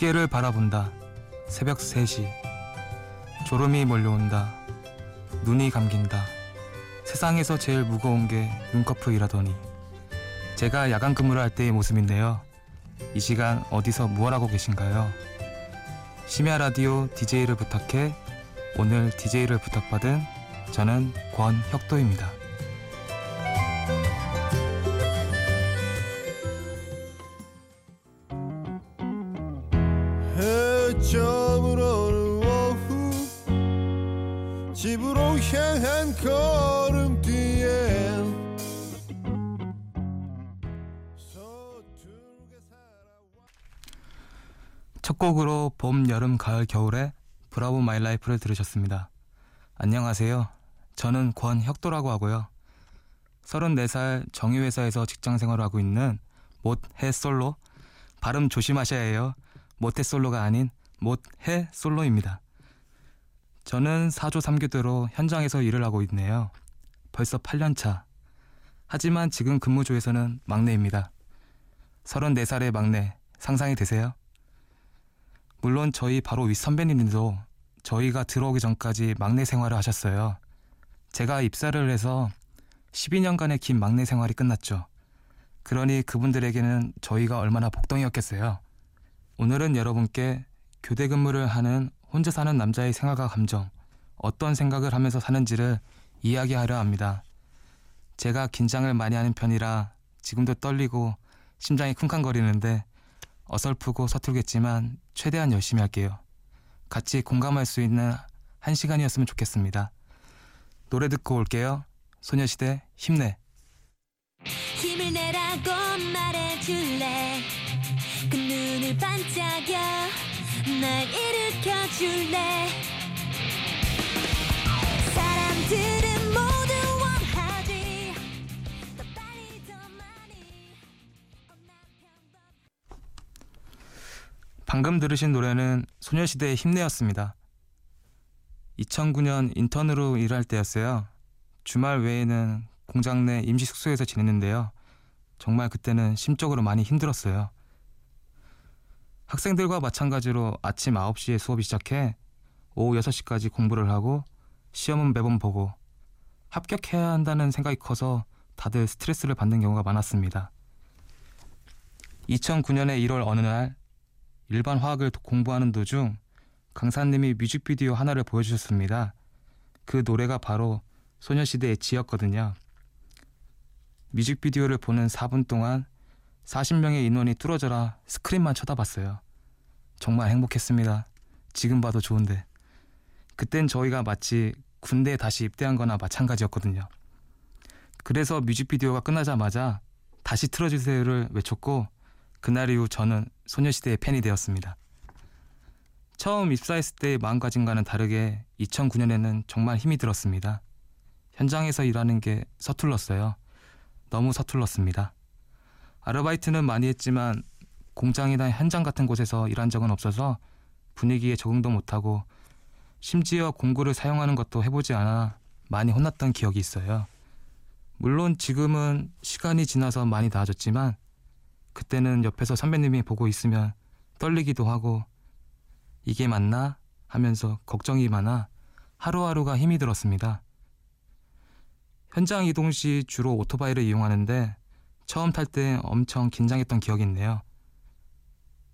시계를 바라본다. 새벽 3시. 졸음이 몰려온다. 눈이 감긴다. 세상에서 제일 무거운 게 눈꺼풀이라더니. 제가 야간 근무를 할 때의 모습인데요. 이 시간 어디서 무얼 하고 계신가요? 심야 라디오 DJ를 부탁해 오늘 DJ를 부탁받은 저는 권혁도입니다. 첫 곡으로 봄, 여름, 가을, 겨울의 Bravo My Life를 들으셨습니다. 안녕하세요. 저는 권혁도라고 하고요. 34살 정유회사에서 직장 생활을 하고 있는 모태 솔로 발음 조심하셔야 해요. 못해 솔로가 아닌 모태 솔로입니다. 저는 4조 3교대로 현장에서 일을 하고 있네요. 벌써 8년 차. 하지만 지금 근무조에서는 막내입니다. 34살의 막내 상상이 되세요? 물론 저희 바로 윗 선배님들도 저희가 들어오기 전까지 막내 생활을 하셨어요. 제가 입사를 해서 12년간의 긴 막내 생활이 끝났죠. 그러니 그분들에게는 저희가 얼마나 복덩이였겠어요. 오늘은 여러분께 교대 근무를 하는 혼자 사는 남자의 생활과 감정, 어떤 생각을 하면서 사는지를 이야기하려 합니다. 제가 긴장을 많이 하는 편이라 지금도 떨리고 심장이 쿵쾅거리는데 어설프고 서툴겠지만 최대한 열심히 할게요. 같이 공감할 수 있는 한 시간이었으면 좋겠습니다. 노래 듣고 올게요. 소녀시대 힘내. 힘을 내라고 말해줄래 그 눈을 반짝여 날 일으켜줄래 사람들은 방금 들으신 노래는 소녀시대의 힘내였습니다. 2009년 인턴으로 일할 때였어요. 주말 외에는 공장 내 임시 숙소에서 지냈는데요. 정말 그때는 심적으로 많이 힘들었어요. 학생들과 마찬가지로 아침 9시에 수업이 시작해 오후 6시까지 공부를 하고 시험은 매번 보고 합격해야 한다는 생각이 커서 다들 스트레스를 받는 경우가 많았습니다. 2009년의 1월 어느 날 일반 화학을 공부하는 도중 강사님이 뮤직비디오 하나를 보여주셨습니다. 그 노래가 바로 소녀시대의 지였거든요. 뮤직비디오를 보는 4분 동안 40명의 인원이 뚫어져라 스크린만 쳐다봤어요. 정말 행복했습니다. 지금 봐도 좋은데. 그땐 저희가 마치 군대에 다시 입대한 거나 마찬가지였거든요. 그래서 뮤직비디오가 끝나자마자 다시 틀어주세요를 외쳤고 그날 이후 저는 소녀시대의 팬이 되었습니다. 처음 입사했을 때의 마음가짐과는 다르게 2009년에는 정말 힘이 들었습니다. 현장에서 일하는 게 서툴렀어요. 너무 서툴렀습니다. 아르바이트는 많이 했지만 공장이나 현장 같은 곳에서 일한 적은 없어서 분위기에 적응도 못하고 심지어 공구를 사용하는 것도 해보지 않아 많이 혼났던 기억이 있어요. 물론 지금은 시간이 지나서 많이 나아졌지만 그때는 옆에서 선배님이 보고 있으면 떨리기도 하고 이게 맞나 하면서 걱정이 많아 하루하루가 힘이 들었습니다. 현장 이동 시 주로 오토바이를 이용하는데 처음 탈 때 엄청 긴장했던 기억이 있네요.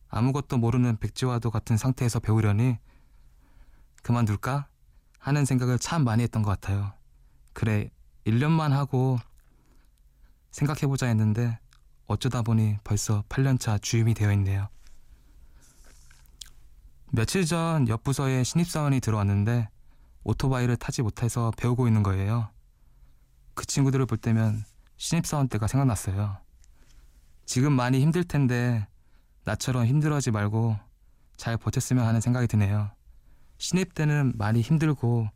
아무것도 모르는 백지와도 같은 상태에서 배우려니 그만둘까 하는 생각을 참 많이 했던 것 같아요. 그래, 1년만 하고 생각해보자 했는데 어쩌다 보니 벌써 8년차 주임이 되어 있네요. 며칠 전 옆 부서에 신입사원이 들어왔는데 오토바이를 타지 못해서 배우고 있는 거예요. 그 친구들을 볼 때면 신입사원 때가 생각났어요. 지금 많이 힘들 텐데 나처럼 힘들어하지 말고 잘 버텼으면 하는 생각이 드네요. 신입 때는 많이 힘들고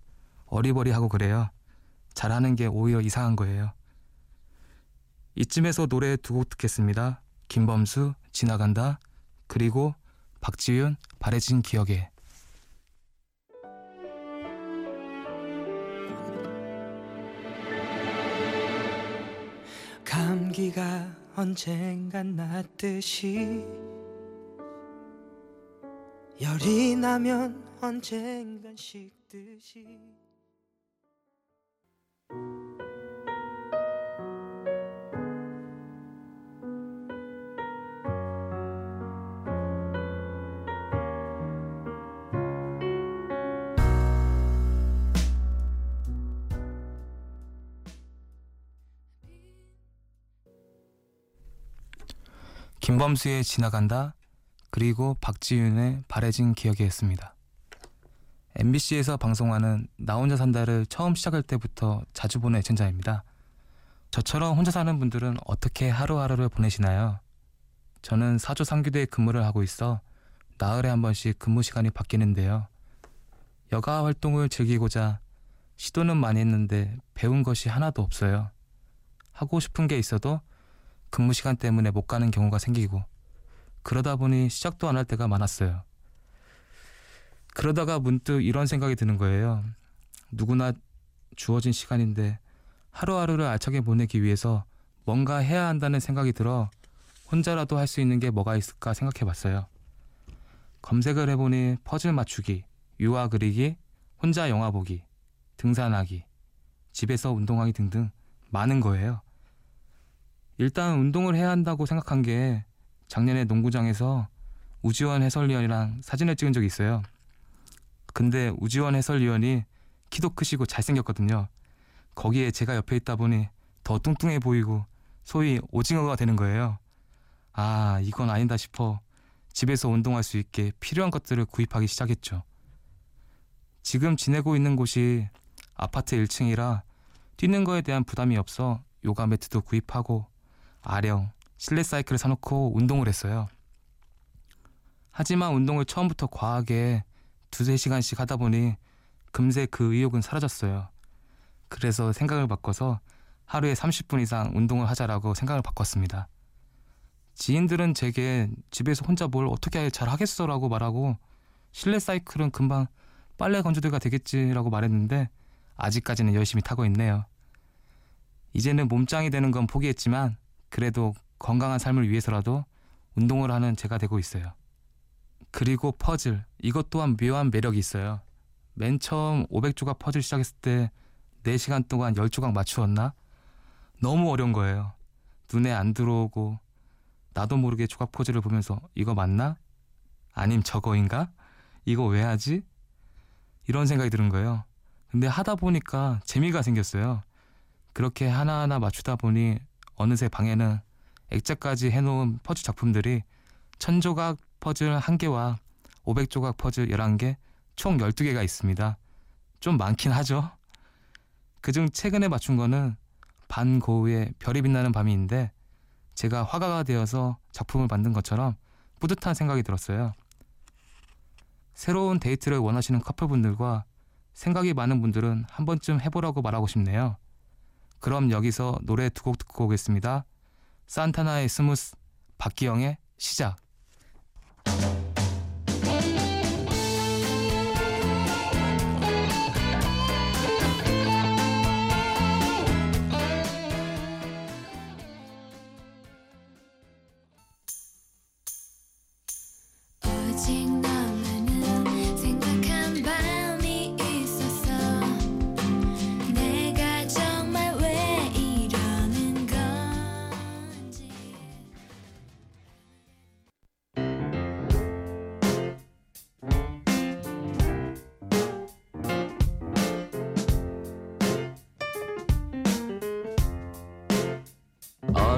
어리버리하고 그래요. 잘하는 게 오히려 이상한 거예요. 이쯤에서 노래 두 곡 듣겠습니다. 김범수 지나간다 그리고 박지윤 바래진 기억에 감기가 언젠간 났듯이 열이 나면 언젠간 식듯이 김범수의 지나간다 그리고 박지윤의 바래진 기억이 했습니다. MBC에서 방송하는 나 혼자 산다를 처음 시작할 때부터 자주 보는 애청자입니다. 저처럼 혼자 사는 분들은 어떻게 하루하루를 보내시나요? 저는 사조 상규대에 근무를 하고 있어 나흘에 한 번씩 근무 시간이 바뀌는데요. 여가 활동을 즐기고자 시도는 많이 했는데 배운 것이 하나도 없어요. 하고 싶은 게 있어도 근무 시간 때문에 못 가는 경우가 생기고 그러다 보니 시작도 안 할 때가 많았어요. 그러다가 문득 이런 생각이 드는 거예요. 누구나 주어진 시간인데 하루하루를 알차게 보내기 위해서 뭔가 해야 한다는 생각이 들어 혼자라도 할 수 있는 게 뭐가 있을까 생각해 봤어요. 검색을 해보니 퍼즐 맞추기, 유화 그리기, 혼자 영화 보기, 등산하기, 집에서 운동하기 등등 많은 거예요. 일단 운동을 해야 한다고 생각한 게 작년에 농구장에서 우지원 해설위원이랑 사진을 찍은 적이 있어요. 근데 우지원 해설위원이 키도 크시고 잘생겼거든요. 거기에 제가 옆에 있다 보니 더 뚱뚱해 보이고 소위 오징어가 되는 거예요. 아, 이건 아니다 싶어 집에서 운동할 수 있게 필요한 것들을 구입하기 시작했죠. 지금 지내고 있는 곳이 아파트 1층이라 뛰는 거에 대한 부담이 없어 요가 매트도 구입하고 아령, 실내 사이클을 사놓고 운동을 했어요. 하지만 운동을 처음부터 과하게 두세 시간씩 하다 보니 금세 그 의욕은 사라졌어요. 그래서 생각을 바꿔서 하루에 30분 이상 운동을 하자라고 생각을 바꿨습니다. 지인들은 제게 집에서 혼자 뭘 어떻게 잘 하겠어라고 말하고 실내 사이클은 금방 빨래 건조대가 되겠지라고 말했는데 아직까지는 열심히 타고 있네요. 이제는 몸짱이 되는 건 포기했지만 그래도 건강한 삶을 위해서라도 운동을 하는 제가 되고 있어요. 그리고 퍼즐 이것 또한 묘한 매력이 있어요. 맨 처음 500조각 퍼즐 시작했을 때 4시간 동안 10조각 맞추었나? 너무 어려운 거예요. 눈에 안 들어오고 나도 모르게 조각 퍼즐을 보면서 이거 맞나? 아님 저거인가? 이거 왜 하지? 이런 생각이 드는 거예요. 근데 하다 보니까 재미가 생겼어요. 그렇게 하나하나 맞추다 보니 어느새 방에는 액자까지 해놓은 퍼즐 작품들이 천조각 퍼즐 1개와 500조각 퍼즐 11개, 총 12개가 있습니다. 좀 많긴 하죠. 그중 최근에 맞춘 거는 반 고흐의 별이 빛나는 밤인데 제가 화가가 되어서 작품을 만든 것처럼 뿌듯한 생각이 들었어요. 새로운 데이트를 원하시는 커플분들과 생각이 많은 분들은 한 번쯤 해보라고 말하고 싶네요. 그럼 여기서 노래 두 곡 듣고 오겠습니다. 산타나의 Smooth, 박기영의 시작.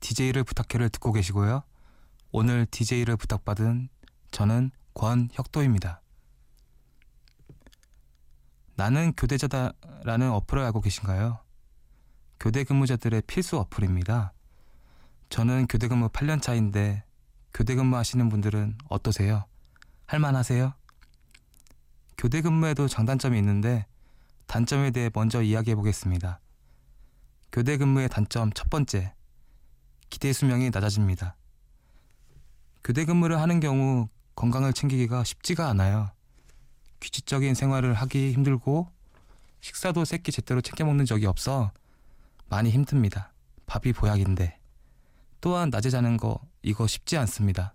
DJ를 부탁해를 듣고 계시고요. 오늘 DJ를 부탁받은 저는 권혁도입니다. 나는 교대자다라는 어플을 알고 계신가요? 교대 근무자들의 필수 어플입니다. 저는 교대 근무 8년 차인데 교대 근무 하시는 분들은 어떠세요? 할만하세요? 교대 근무에도 장단점이 있는데 단점에 대해 먼저 이야기해 보겠습니다. 교대 근무의 단점 첫 번째. 기대 수명이 낮아집니다. 교대 근무를 하는 경우 건강을 챙기기가 쉽지가 않아요. 규칙적인 생활을 하기 힘들고 식사도 새끼 제대로 챙겨 먹는 적이 없어 많이 힘듭니다. 밥이 보약인데. 또한 낮에 자는 거 이거 쉽지 않습니다.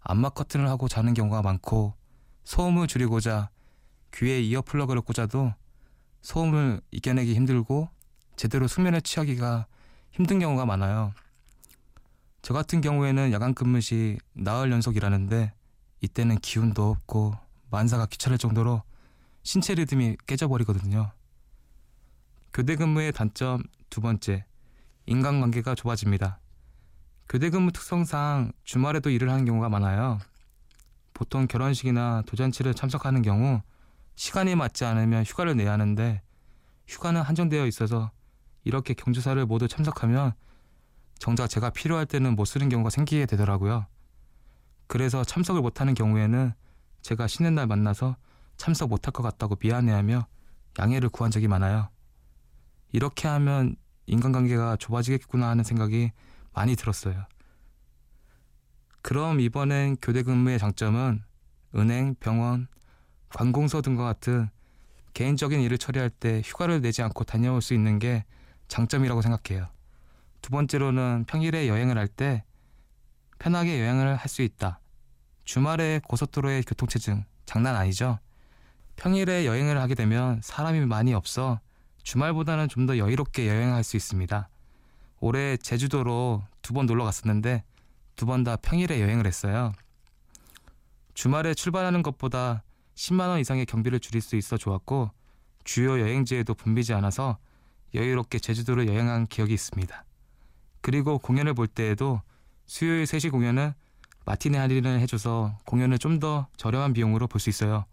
암막 커튼을 하고 자는 경우가 많고 소음을 줄이고자 귀에 earplug를 꽂아도 소음을 이겨내기 힘들고 제대로 숙면을 취하기가 힘든 경우가 많아요. 저 같은 경우에는 야간 근무 시 나흘 연속 일하는데 이때는 기운도 없고 만사가 귀찮을 정도로 신체 리듬이 깨져버리거든요. 교대 근무의 단점 두 번째, 인간관계가 좁아집니다. 교대 근무 특성상 주말에도 일을 하는 경우가 많아요. 보통 결혼식이나 도잔치를 참석하는 경우 시간이 맞지 않으면 휴가를 내야 하는데 휴가는 한정되어 있어서 이렇게 경조사를 모두 참석하면 정작 제가 필요할 때는 못 쓰는 경우가 생기게 되더라고요. 그래서 참석을 못하는 경우에는 제가 쉬는 날 만나서 참석 못할 것 같다고 미안해하며 양해를 구한 적이 많아요. 이렇게 하면 인간관계가 좁아지겠구나 하는 생각이 많이 들었어요. 그럼 이번엔 교대 근무의 장점은 은행, 병원, 관공서 등과 같은 개인적인 일을 처리할 때 휴가를 내지 않고 다녀올 수 있는 게 장점이라고 생각해요. 두 번째로는 평일에 여행을 할 때 편하게 여행을 할 수 있다. 주말에 고속도로의 교통체증 장난 아니죠? 평일에 여행을 하게 되면 사람이 많이 없어 주말보다는 좀 더 여유롭게 여행할 수 있습니다. 올해 제주도로 두 번 놀러 갔었는데 두 번 다 평일에 여행을 했어요. 주말에 출발하는 것보다 10만 원 이상의 경비를 줄일 수 있어 좋았고 주요 여행지에도 붐비지 않아서 여유롭게 제주도를 여행한 기억이 있습니다. 그리고 공연을 볼 때에도 수요일 3시 공연은 마티네 할인을 해줘서 공연을 좀 더 저렴한 비용으로 볼 수 있어요.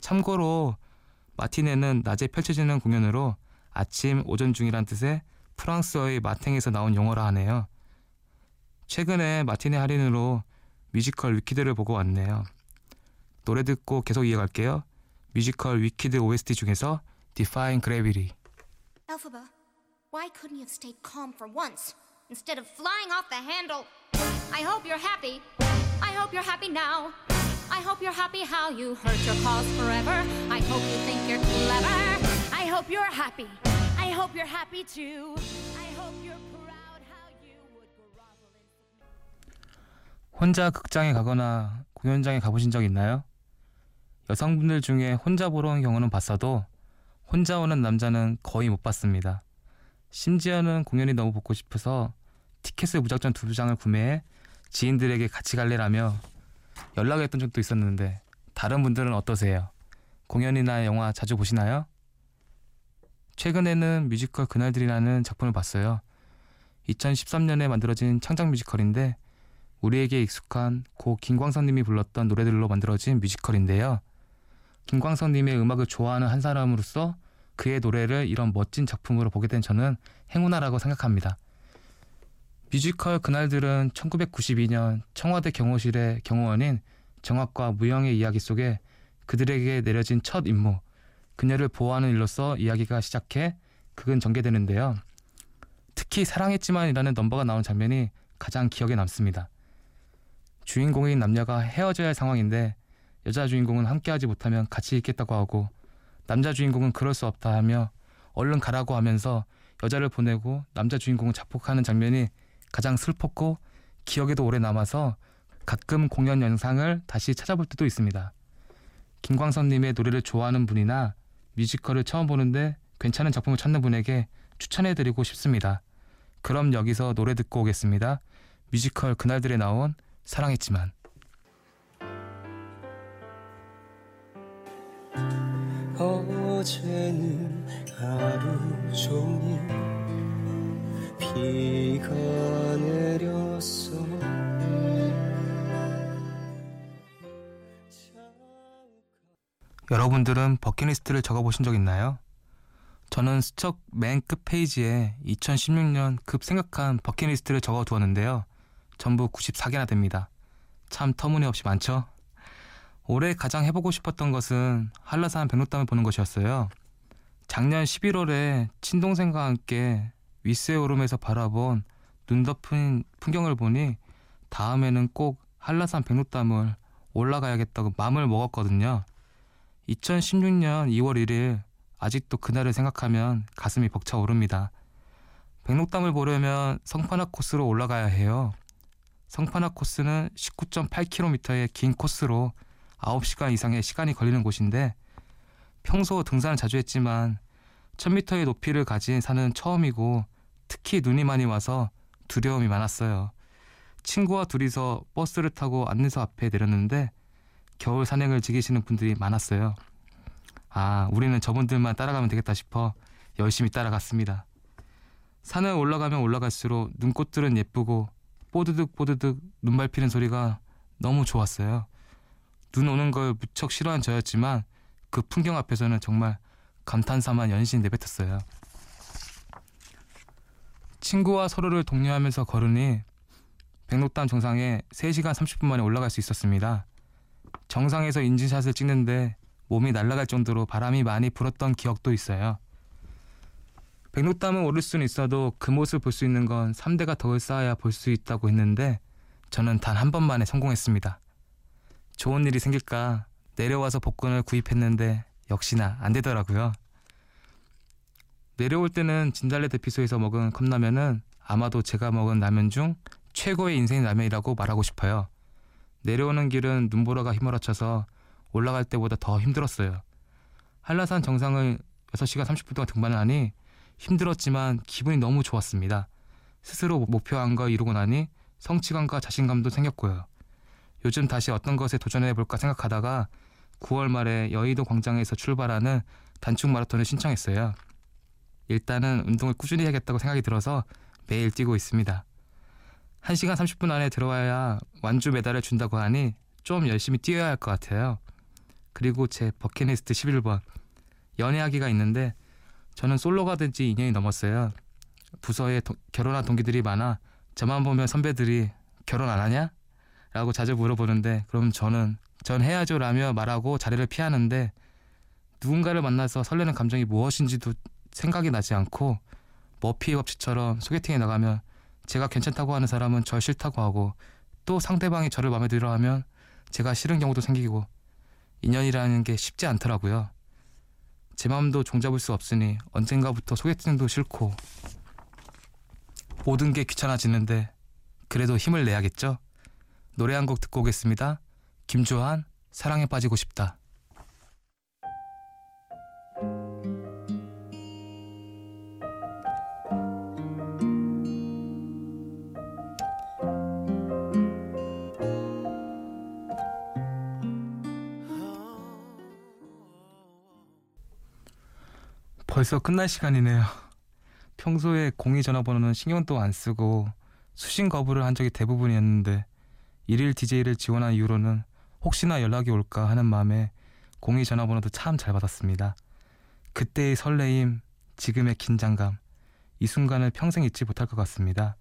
참고로 마티네는 낮에 펼쳐지는 공연으로 아침, 오전 중이란 뜻의 프랑스어의 matin에서 나온 용어라 하네요. 최근에 마티네 할인으로 뮤지컬 위키드를 보고 왔네요. 노래 듣고 계속 이어갈게요. 뮤지컬 위키드 OST 중에서 Defying Gravity. Elphaba, why couldn't you have stayed calm for once instead of flying off the handle? I hope you're happy. I hope you're happy now. I hope you're happy how you hurt your cause forever. I hope you think you're clever. I hope you're happy. I hope you're happy too. I hope you're proud how you would grovel in 혼자 극장에 가거나 공연장에 가보신 적 있나요? 여성분들 중에 혼자 보러 온 경우는 봤어도 혼자 오는 남자는 거의 못 봤습니다. 심지어는 공연이 너무 보고 싶어서 티켓을 무작정 두 장을 구매해 지인들에게 같이 갈래라며 연락했던 적도 있었는데 다른 분들은 어떠세요? 공연이나 영화 자주 보시나요? 최근에는 뮤지컬 그날들이라는 작품을 봤어요. 2013년에 만들어진 창작 뮤지컬인데 우리에게 익숙한 고 김광선님이 불렀던 노래들로 만들어진 뮤지컬인데요. 김광선님의 음악을 좋아하는 한 사람으로서 그의 노래를 이런 멋진 작품으로 보게 된 저는 행운아라고 생각합니다. 뮤지컬 그날들은 1992년 청와대 경호실의 경호원인 정학과 무영의 이야기 속에 그들에게 내려진 첫 임무, 그녀를 보호하는 일로서 이야기가 시작해 극은 전개되는데요. 특히 사랑했지만이라는 넘버가 나온 장면이 가장 기억에 남습니다. 주인공인 남녀가 헤어져야 할 상황인데 여자 주인공은 함께하지 못하면 같이 있겠다고 하고 남자 주인공은 그럴 수 없다 하며 얼른 가라고 하면서 여자를 보내고 남자 주인공을 자폭하는 장면이 가장 슬펐고 기억에도 오래 남아서 가끔 공연 영상을 다시 찾아볼 때도 있습니다. 김광선님의 노래를 좋아하는 분이나 뮤지컬을 처음 보는데 괜찮은 작품을 찾는 분에게 추천해드리고 싶습니다. 그럼 여기서 노래 듣고 오겠습니다. 뮤지컬 그날들에 나온 사랑했지만 어제는 하루 종일 비가 내렸어 여러분들은 버킷리스트를 적어보신 적 있나요? 저는 스척 맨 끝 페이지에 2016년 급 생각한 버킷리스트를 적어두었는데요. 전부 94개나 됩니다. 참 터무니없이 많죠? 올해 가장 해보고 싶었던 것은 한라산 백록담을 보는 것이었어요. 작년 11월에 친동생과 함께 윗세 오름에서 바라본 눈 덮은 풍경을 보니 다음에는 꼭 한라산 백록담을 올라가야겠다고 마음을 먹었거든요. 2016년 2월 1일 아직도 그날을 생각하면 가슴이 벅차오릅니다. 백록담을 보려면 성판화 코스로 올라가야 해요. 성판화 코스는 19.8km의 긴 코스로 9시간 이상의 시간이 걸리는 곳인데 평소 등산을 자주 했지만 1000m의 높이를 가진 산은 처음이고 특히 눈이 많이 와서 두려움이 많았어요. 친구와 둘이서 버스를 타고 안내소 앞에 내렸는데 겨울 산행을 즐기시는 분들이 많았어요. 아, 우리는 저분들만 따라가면 되겠다 싶어 열심히 따라갔습니다. 산을 올라가면 올라갈수록 눈꽃들은 예쁘고 뽀드득 뽀드득 눈 밟히는 소리가 너무 좋았어요. 눈 오는 걸 무척 싫어한 저였지만 그 풍경 앞에서는 정말 감탄사만 연신 내뱉었어요. 친구와 서로를 독려하면서 걸으니 백록담 정상에 3시간 30분 만에 올라갈 수 있었습니다. 정상에서 인증샷을 찍는데 몸이 날아갈 정도로 바람이 많이 불었던 기억도 있어요. 백록담을 오를 수는 있어도 그 모습을 볼 수 있는 건 3대가 덕을 쌓아야 볼 수 있다고 했는데 저는 단 한 번만에 성공했습니다. 좋은 일이 생길까 내려와서 복권을 구입했는데 역시나 안 되더라고요. 내려올 때는 진달래 대피소에서 먹은 컵라면은 아마도 제가 먹은 라면 중 최고의 인생 라면이라고 말하고 싶어요. 내려오는 길은 눈보라가 휘몰아쳐서 올라갈 때보다 더 힘들었어요. 한라산 정상을 6시간 30분 동안 등반을 하니 힘들었지만 기분이 너무 좋았습니다. 스스로 목표한 걸 이루고 나니 성취감과 자신감도 생겼고요. 요즘 다시 어떤 것에 도전해 볼까 생각하다가 9월 말에 여의도 광장에서 출발하는 단축 마라톤을 신청했어요. 일단은 운동을 꾸준히 해야겠다고 생각이 들어서 매일 뛰고 있습니다. 1시간 30분 안에 들어와야 완주 메달을 준다고 하니 좀 열심히 뛰어야 할 것 같아요. 그리고 제 버킷리스트 11번 연애하기가 있는데 저는 솔로가 된 지 2년이 넘었어요. 부서에 도- 결혼한 동기들이 많아 저만 보면 선배들이 결혼 안 하냐? 라고 자주 물어보는데 그럼 저는 전 해야죠 라며 말하고 자리를 피하는데 누군가를 만나서 설레는 감정이 무엇인지도 생각이 나지 않고 머피의 법칙처럼 소개팅에 나가면 제가 괜찮다고 하는 사람은 절 싫다고 하고 또 상대방이 저를 마음에 들어 하면 제가 싫은 경우도 생기고 인연이라는 게 쉽지 않더라고요. 제 마음도 종잡을 수 없으니 언젠가부터 소개팅도 싫고 모든 게 귀찮아지는데 그래도 힘을 내야겠죠? 노래 한 곡 듣고 오겠습니다. 김조한 사랑에 빠지고 싶다. 벌써 끝날 시간이네요. 평소에 공의 전화번호는 신경도 안 쓰고 수신 거부를 한 적이 대부분이었는데 일일 DJ를 지원한 이후로는 혹시나 연락이 올까 하는 마음에 공의 전화번호도 참 잘 받았습니다. 그때의 설레임, 지금의 긴장감, 이 순간을 평생 잊지 못할 것 같습니다.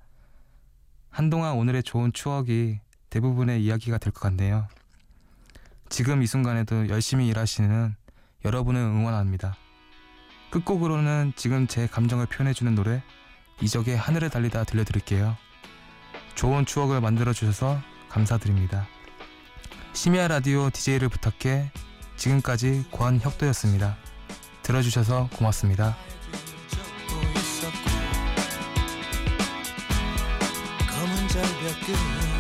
한동안 오늘의 좋은 추억이 대부분의 이야기가 될 것 같네요. 지금 이 순간에도 열심히 일하시는 여러분을 응원합니다. 끝곡으로는 지금 제 감정을 표현해주는 노래 이적의 하늘에 달리다 들려드릴게요. 좋은 추억을 만들어주셔서 감사드립니다. 심야 라디오 DJ를 부탁해 지금까지 권혁도였습니다. 들어주셔서 고맙습니다. 검은 절벽